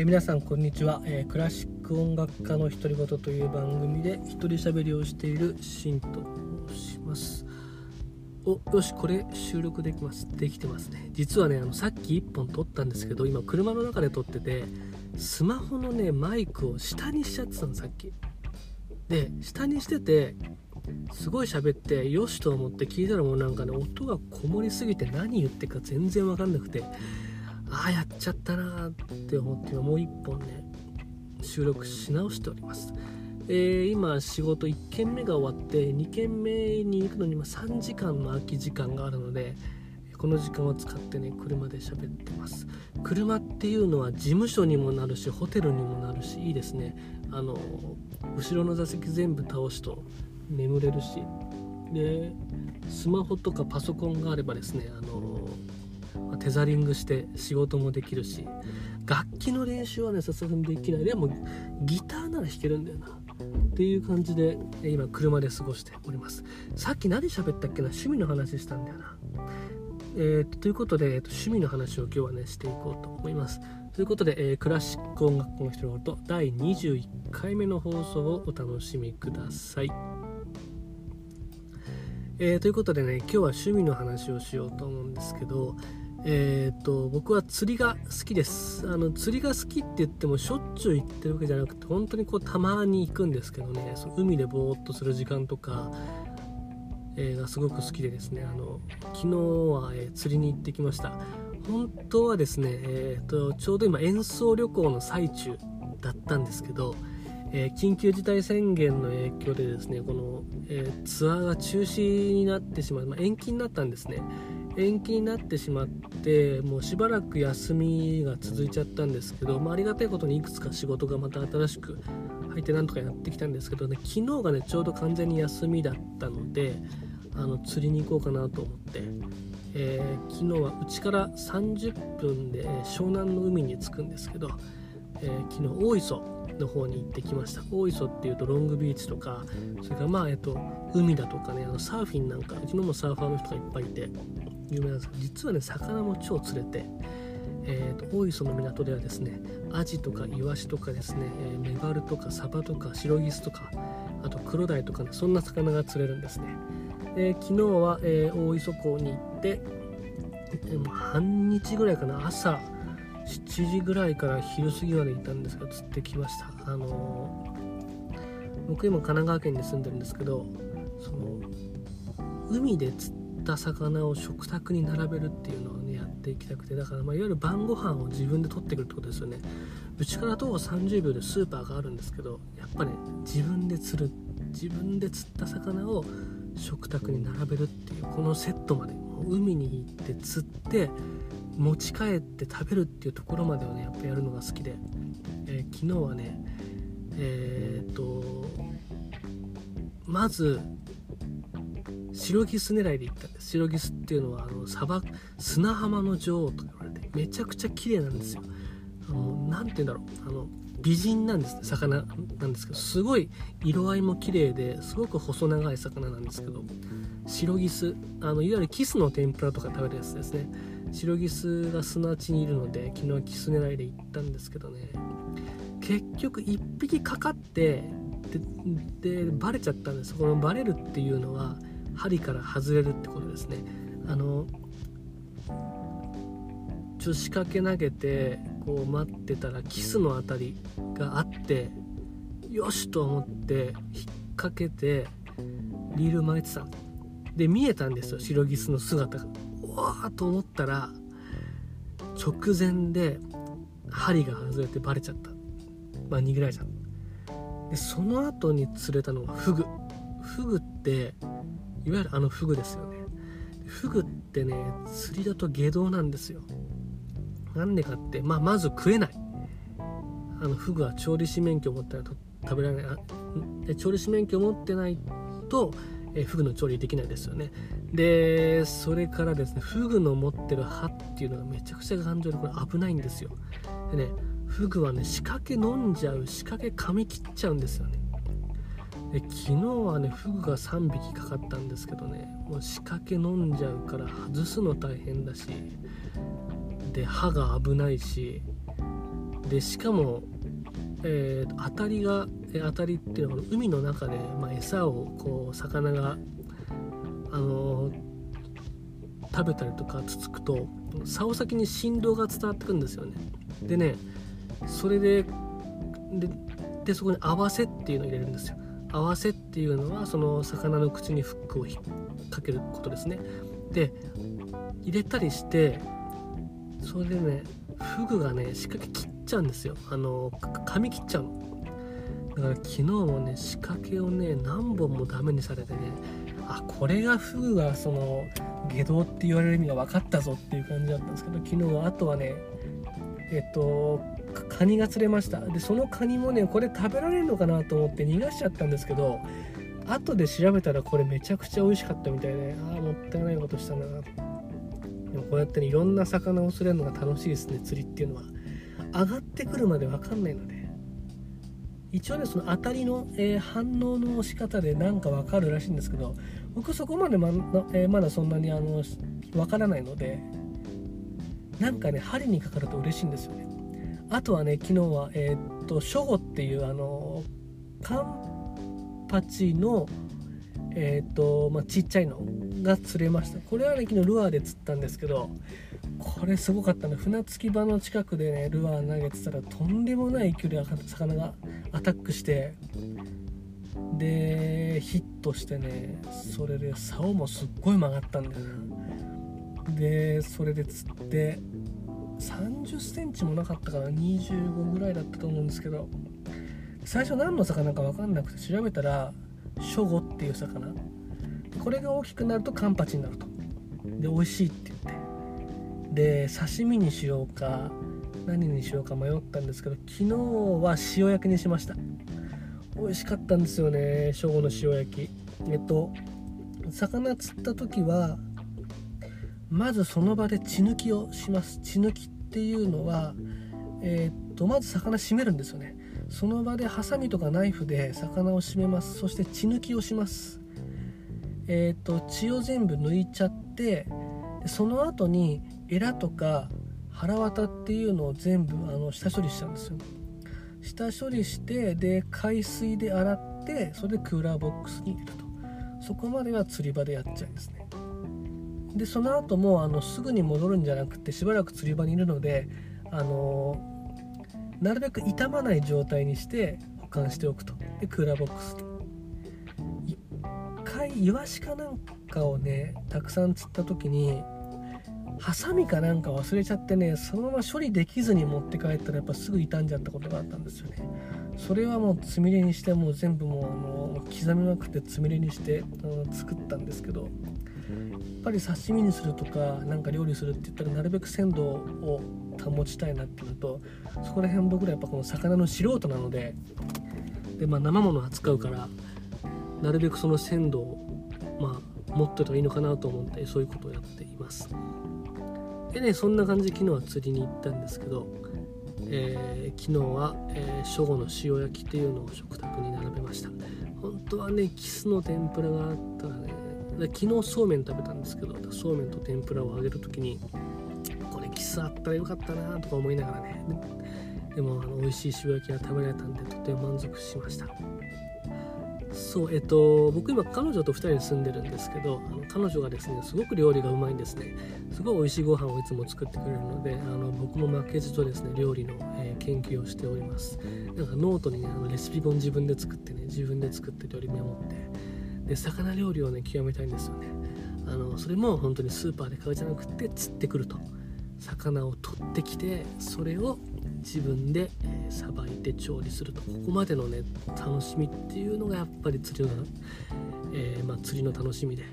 え、皆さんこんにちは、えー、クラシック音楽家の独り言という番組で一人喋りをしているシンと申します。およしこれ収録できます。できてますね。実はねあのさっき1本撮ったんですけど今車の中で撮っててスマホのねマイクを下にしちゃってたのさっき。で下にしててすごい喋ってよしと思って聞いたらもうなんかね音がこもりすぎて何言ってるか全然わかんなくて。ああやっちゃったなって思ってもう一本ね収録し直しております、えー、今仕事1件目が終わって2件目に行くのに3時間の空き時間があるのでこの時間を使ってね車で喋ってます。車っていうのは事務所にもなるしホテルにもなるしいいですね。あの後ろの座席全部倒すと眠れるし。でスマホとかパソコンがあればですねあのテザリングして仕事もできるし楽器の練習はねさすがにできない。でもギターなら弾けるんだよな。っていう感じで今車で過ごしております。さっき何喋ったっけな？趣味の話したんだよな。えーと、ということで、えーと、趣味の話を今日はねしていこうと思います。ということで、えー、クラシック音楽の人のこと第21回目の放送をお楽しみください。えー、ということでね今日は趣味の話をしようと思うんですけどえーと、僕は釣りが好きです。あの釣りが好きって言ってもしょっちゅう行ってるわけじゃなくて本当にこうたまに行くんですけどね。その海でぼーっとする時間とか、えー、がすごく好きでですね。あの昨日は、えー、釣りに行ってきました。本当はですね、えーと、ちょうど今演奏旅行の最中だったんですけど、え緊急事態宣言の影響でですねこの、えツアーが中止になってしまう、まあ、延期になったんですね。延期になってしまってもうしばらく休みが続いちゃったんですけど、まあ、ありがたいことにいくつか仕事がまた新しく入ってなんとかやってきたんですけどね昨日がねちょうど完全に休みだったのであの釣りに行こうかなと思って、えー、昨日はうちから30分で湘南の海に着くんですけど、えー、昨日大磯の方に行ってきました。大磯っていうとロングビーチとかそれからまあえっと海だとかねあのサーフィンなんかうちのもサーファーの人がいっぱいいて有名なんですけど実はね魚も超釣れて、えーと、大磯の港ではですねアジとかイワシとかですね、え、メバルとかサバとかシロギスとかあとクロダイとかねそんな魚が釣れるんですね。で昨日は、えー、大磯港に行って、半日ぐらいかな朝7時ぐらいから昼過ぎまでいたんですが釣ってきました。あのー、僕今神奈川県に住んでるんですけどその海で釣った魚を食卓に並べるっていうのをねやっていきたくてだから、まあ、いわゆる晩ご飯を自分で取ってくるってことですよね。うちから徒歩30秒でスーパーがあるんですけどやっぱり、ね、自分で釣る自分で釣った魚を食卓に並べるっていうこのセットまで海に行って釣って持ち帰って食べるっていうところまでをねやっぱやるのが好きで、えー、昨日はねえー、っとまずシロギス狙いで行ったんです。シロギスっていうのはあの砂漠砂浜の女王と言われてめちゃくちゃ綺麗なんですよ。何て言うんだろう。あの美人なんです魚なんですけど。すごい色合いも綺麗ですごく細長い魚なんですけど。シロギスあのいわゆるキスの天ぷらとか食べるやつですね。シロギスが砂地にいるので昨日キス狙いで行ったんですけどね。結局1匹かかってででバレちゃったんです。このバレるっていうのは針から外れるってことですね。あのちょ仕掛け投げてこう待ってたらキスのあたりがあってよしと思って引っ掛けてリール巻いてた。で見えたんですよシロギスの姿が。わーと思ったら直前で針が外れてバレちゃった。まあ逃げられちゃった。でその後に釣れたのがフグ。フグっていわゆるあのフグですよね。フグってね釣りだと下道なんですよ。なんでかって、まあ、まず食えない。あのフグは調理師免許を持ってないと食べられない。調理師免許を持ってないとえフグの調理できないですよね。でそれからですねフグの持ってる歯っていうのがめちゃくちゃ頑丈でこれ危ないんですよ。でねフグはね仕掛け飲んじゃう仕掛け噛み切っちゃうんですよね。で昨日はねフグが3匹かかったんですけどねもう仕掛け飲んじゃうから外すの大変だしで歯が危ないしでしかも、えー、当たりが当たりっていうのは海の中で、まあ、餌をこう魚が、の、食べたりとかつつくと竿先に振動が伝わってくるんですよね。でねそれでででそこに合わせっていうのを入れるんですよ。合わせっていうのはその魚の口にフックを引っ掛けることですね。で入れたりしてそれでねフグがね仕掛け切っちゃうんですよ。あの噛み切っちゃうの。だから昨日もね仕掛けをね何本もダメにされてねあこれがフグがその下道って言われる意味が分かったぞっていう感じだったんですけど昨日はあとはねえっとカニが釣れました。でそのカニもねこれ食べられるのかなと思って逃がしちゃったんですけど後で調べたらこれめちゃくちゃ美味しかったみたいでああもったいないことしたな。でもこうやってねいろんな魚を釣れるのが楽しいですね釣りっていうのは。上がってくるまで分かんないので。一応ねその当たりの、えー、反応の仕方でなんか分かるらしいんですけど僕そこまでま,、えー、まだそんなにあの分からないのでなんかね針にかかると嬉しいんですよね。あとはね昨日はえー、っと初後っていうあのカンパチのえっとまあ、ちっちゃいのが釣れました。これはね昨日ルアーで釣ったんですけどこれすごかったね。船着き場の近くでねルアー投げてたらとんでもない距離魚がアタックしてでヒットしてねそれで竿もすっごい曲がったんだよ。なでそれで釣って3 0センチもなかったから25ぐらいだったと思うんですけど最初何の魚か分かんなくて調べたらショゴっていう魚。これが大きくなるとカンパチになると。で美味しいって言って。で刺身にしようか何にしようか迷ったんですけど昨日は塩焼きにしました。美味しかったんですよね正午の塩焼き。えっと魚釣った時はまずその場で血抜きをします。血抜きっていうのはえー、っとまず魚締めるんですよね。その場でハサミとかナイフで魚を締めます。そして血抜きをします。えー、っと血を全部抜いちゃってその後にエラとか腹綿っていうのを全部あの下処理しちゃうんですよ。下処理してで海水で洗ってそれでクーラーボックスに入れると。そこまでは釣り場でやっちゃうんですね。でその後もあのすぐに戻るんじゃなくてしばらく釣り場にいるのであのなるべく傷まない状態にして保管しておくと。でクーラーボックスで一回イワシかなんかをねたくさん釣った時にハサミかなんか忘れちゃってねそのまま処理できずに持って帰ったらやっぱすぐ傷んじゃったことがあったんですよねそれはもうつみれにしてもう全部もうあの刻みまくってつみれにしてあの作ったんですけどやっぱり刺身にするとかなんか料理するって言ったらなるべく鮮度を保ちたいなっていうのとそこら辺僕らやっぱこの魚の素人なのでで、まあ、生もの扱うからなるべくその鮮度を、まあ、持ってたらいいのかなと思ってそういうことをやっています。でねそんな感じで昨日は釣りに行ったんですけど、えー、昨日は、えー、初後の塩焼きっていうのを食卓に並べました。本当はねキスの天ぷらがあったらね昨日そうめん食べたんですけどそうめんと天ぷらを揚げる時にこれキスあったらよかったなとか思いながらねでもあの美味しい塩焼きが食べられたんでとても満足しました。そうえっと僕今彼女と2人で住んでるんですけどあの彼女がですねすごく料理がうまいんですね。すごい美味しいご飯をいつも作ってくれるのであの僕も負けじとですね料理の、えー、研究をしております。なんかノートにねあのレシピ本自分で作ってね自分で作って料理メモって。で魚料理をね極めたいんですよね。あのそれも本当にスーパーで買うじゃなくて釣ってくると。魚を取ってきてそれを自分でさば、えー、いて調理すると。ここまでのね楽しみっていうのがやっぱり釣りの、えー、まあ、釣りの楽しみで。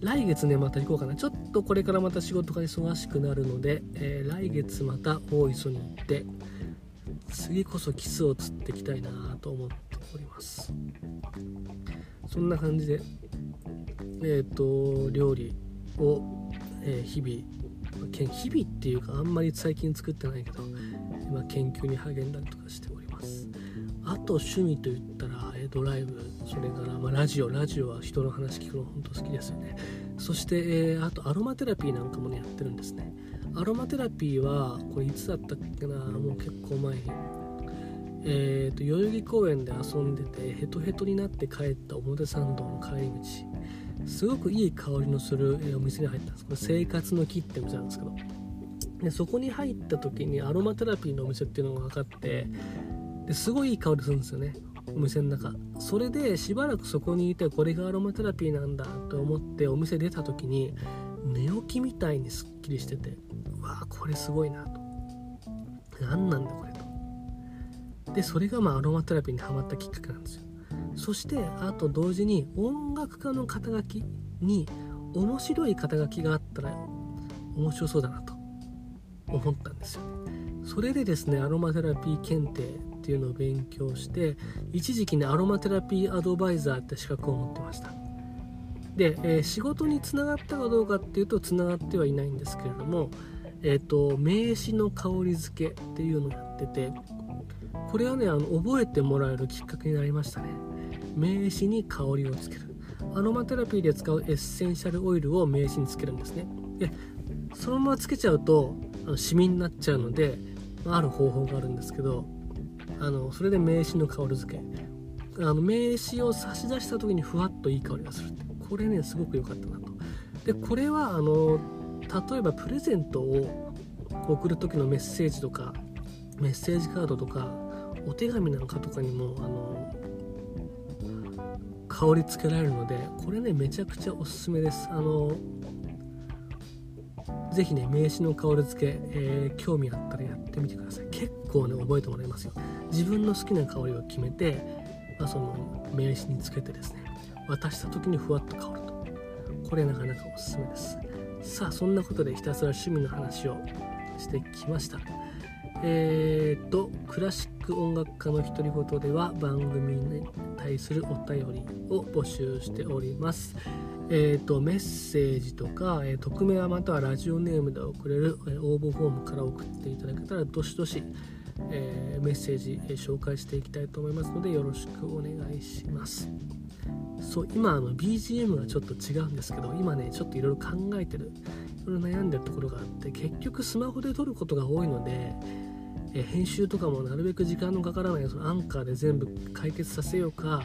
来月ねまた行こうかな。ちょっとこれからまた仕事が忙しくなるので、えー、来月また大磯に行って次こそキスを釣っていきたいなと思っております。そんな感じでえっ、と料理を、え日々日々っていうかあんまり最近作ってないけど今研究に励んだりとかしております。あと趣味といったらドライブそれからまラジオラジオは人の話聞くの本当好きですよね。そして、え、あとアロマテラピーなんかもねやってるんですね。アロマテラピーはこれいつだったっけなもう結構前に。えーと、代々木公園で遊んでてヘトヘトになって帰った表参道の帰り道。すごくいい香りのするお店に入ったんです。これ生活の木ってお店なんですけど。でそこに入った時にアロマテラピーのお店っていうのが分かってですごいいい香りするんですよね。お店の中。それでしばらくそこにいてこれがアロマテラピーなんだと思ってお店出た時に寝起きみたいにすっきりしててうわこれすごいなと。何なんだこれと。でそれがまあアロマテラピーにはまったきっかけなんですよ。そしてあと同時に音楽家の肩書きに面白い肩書きがあったら面白そうだなと思ったんですよ。ねそれでですねアロマテラピー検定っていうのを勉強して一時期ねアロマテラピーアドバイザーって資格を持ってました。で、えー、仕事につながったかどうかっていうとつながってはいないんですけれどもえっ、ー、と名刺の香り付けっていうのをやっててこれはねあの覚えてもらえるきっかけになりましたね。名刺に香りをつける。アロマテラピーで使うエッセンシャルオイルを名刺につけるんですね。でそのままつけちゃうとあのシミになっちゃうので、あ、ある方法があるんですけどあのそれで名刺の香り付け。あの名刺を差し出した時にふわっといい香りがするこれねすごく良かったなと。でこれはあの例えばプレゼントを送る時のメッセージとかメッセージカードとかお手紙なんかとかにもあの香りつけられるのでこれねめちゃくちゃおすすめです。あのぜひね名刺の香り付け、えー、興味あったらやってみてください。結構ね覚えてもらいますよ。自分の好きな香りを決めて、まあ、その名刺につけてですね渡した時にふわっと香ると。これなかなかおすすめです。さあそんなことでひたすら趣味の話をしてきました。えー、っとクラシック音楽家の独り言では番組に対するお便りを募集しております。えーと、メッセージとか、えー、匿名はまたはラジオネームで送れる、えー、応募フォームから送っていただけたらどしどし、えー、メッセージ、え紹介していきたいと思いますのでよろしくお願いします。そう今あの BGM がちょっと違うんですけど今ねちょっといろいろ考えてるいろいろ悩んでるところがあって結局スマホで撮ることが多いのでえ編集とかもなるべく時間のかからないそのアンカーで全部解決させようか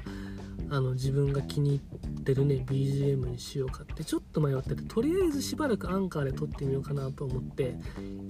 あの自分が気に入ってるね BGM にしようかってちょっと迷っててとりあえずしばらくアンカーで撮ってみようかなと思って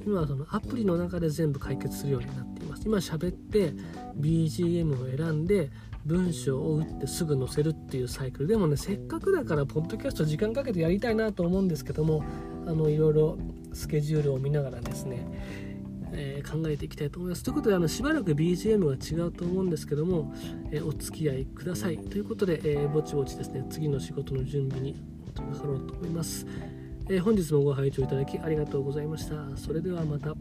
今はそのアプリの中で全部解決するようになっています。今喋って BGM を選んで文章を打ってすぐ載せるっていうサイクルでもねせっかくだからポッドキャスト時間かけてやりたいなと思うんですけどもあのいろいろスケジュールを見ながらですねえー、考えていきたいと思います。ということであのしばらく BGM は違うと思うんですけども、えー、お付き合いください。ということで、えー、ぼちぼちですね次の仕事の準備に取りかかろうと思います。え本日もご拝聴いただきありがとうございました。それではまた。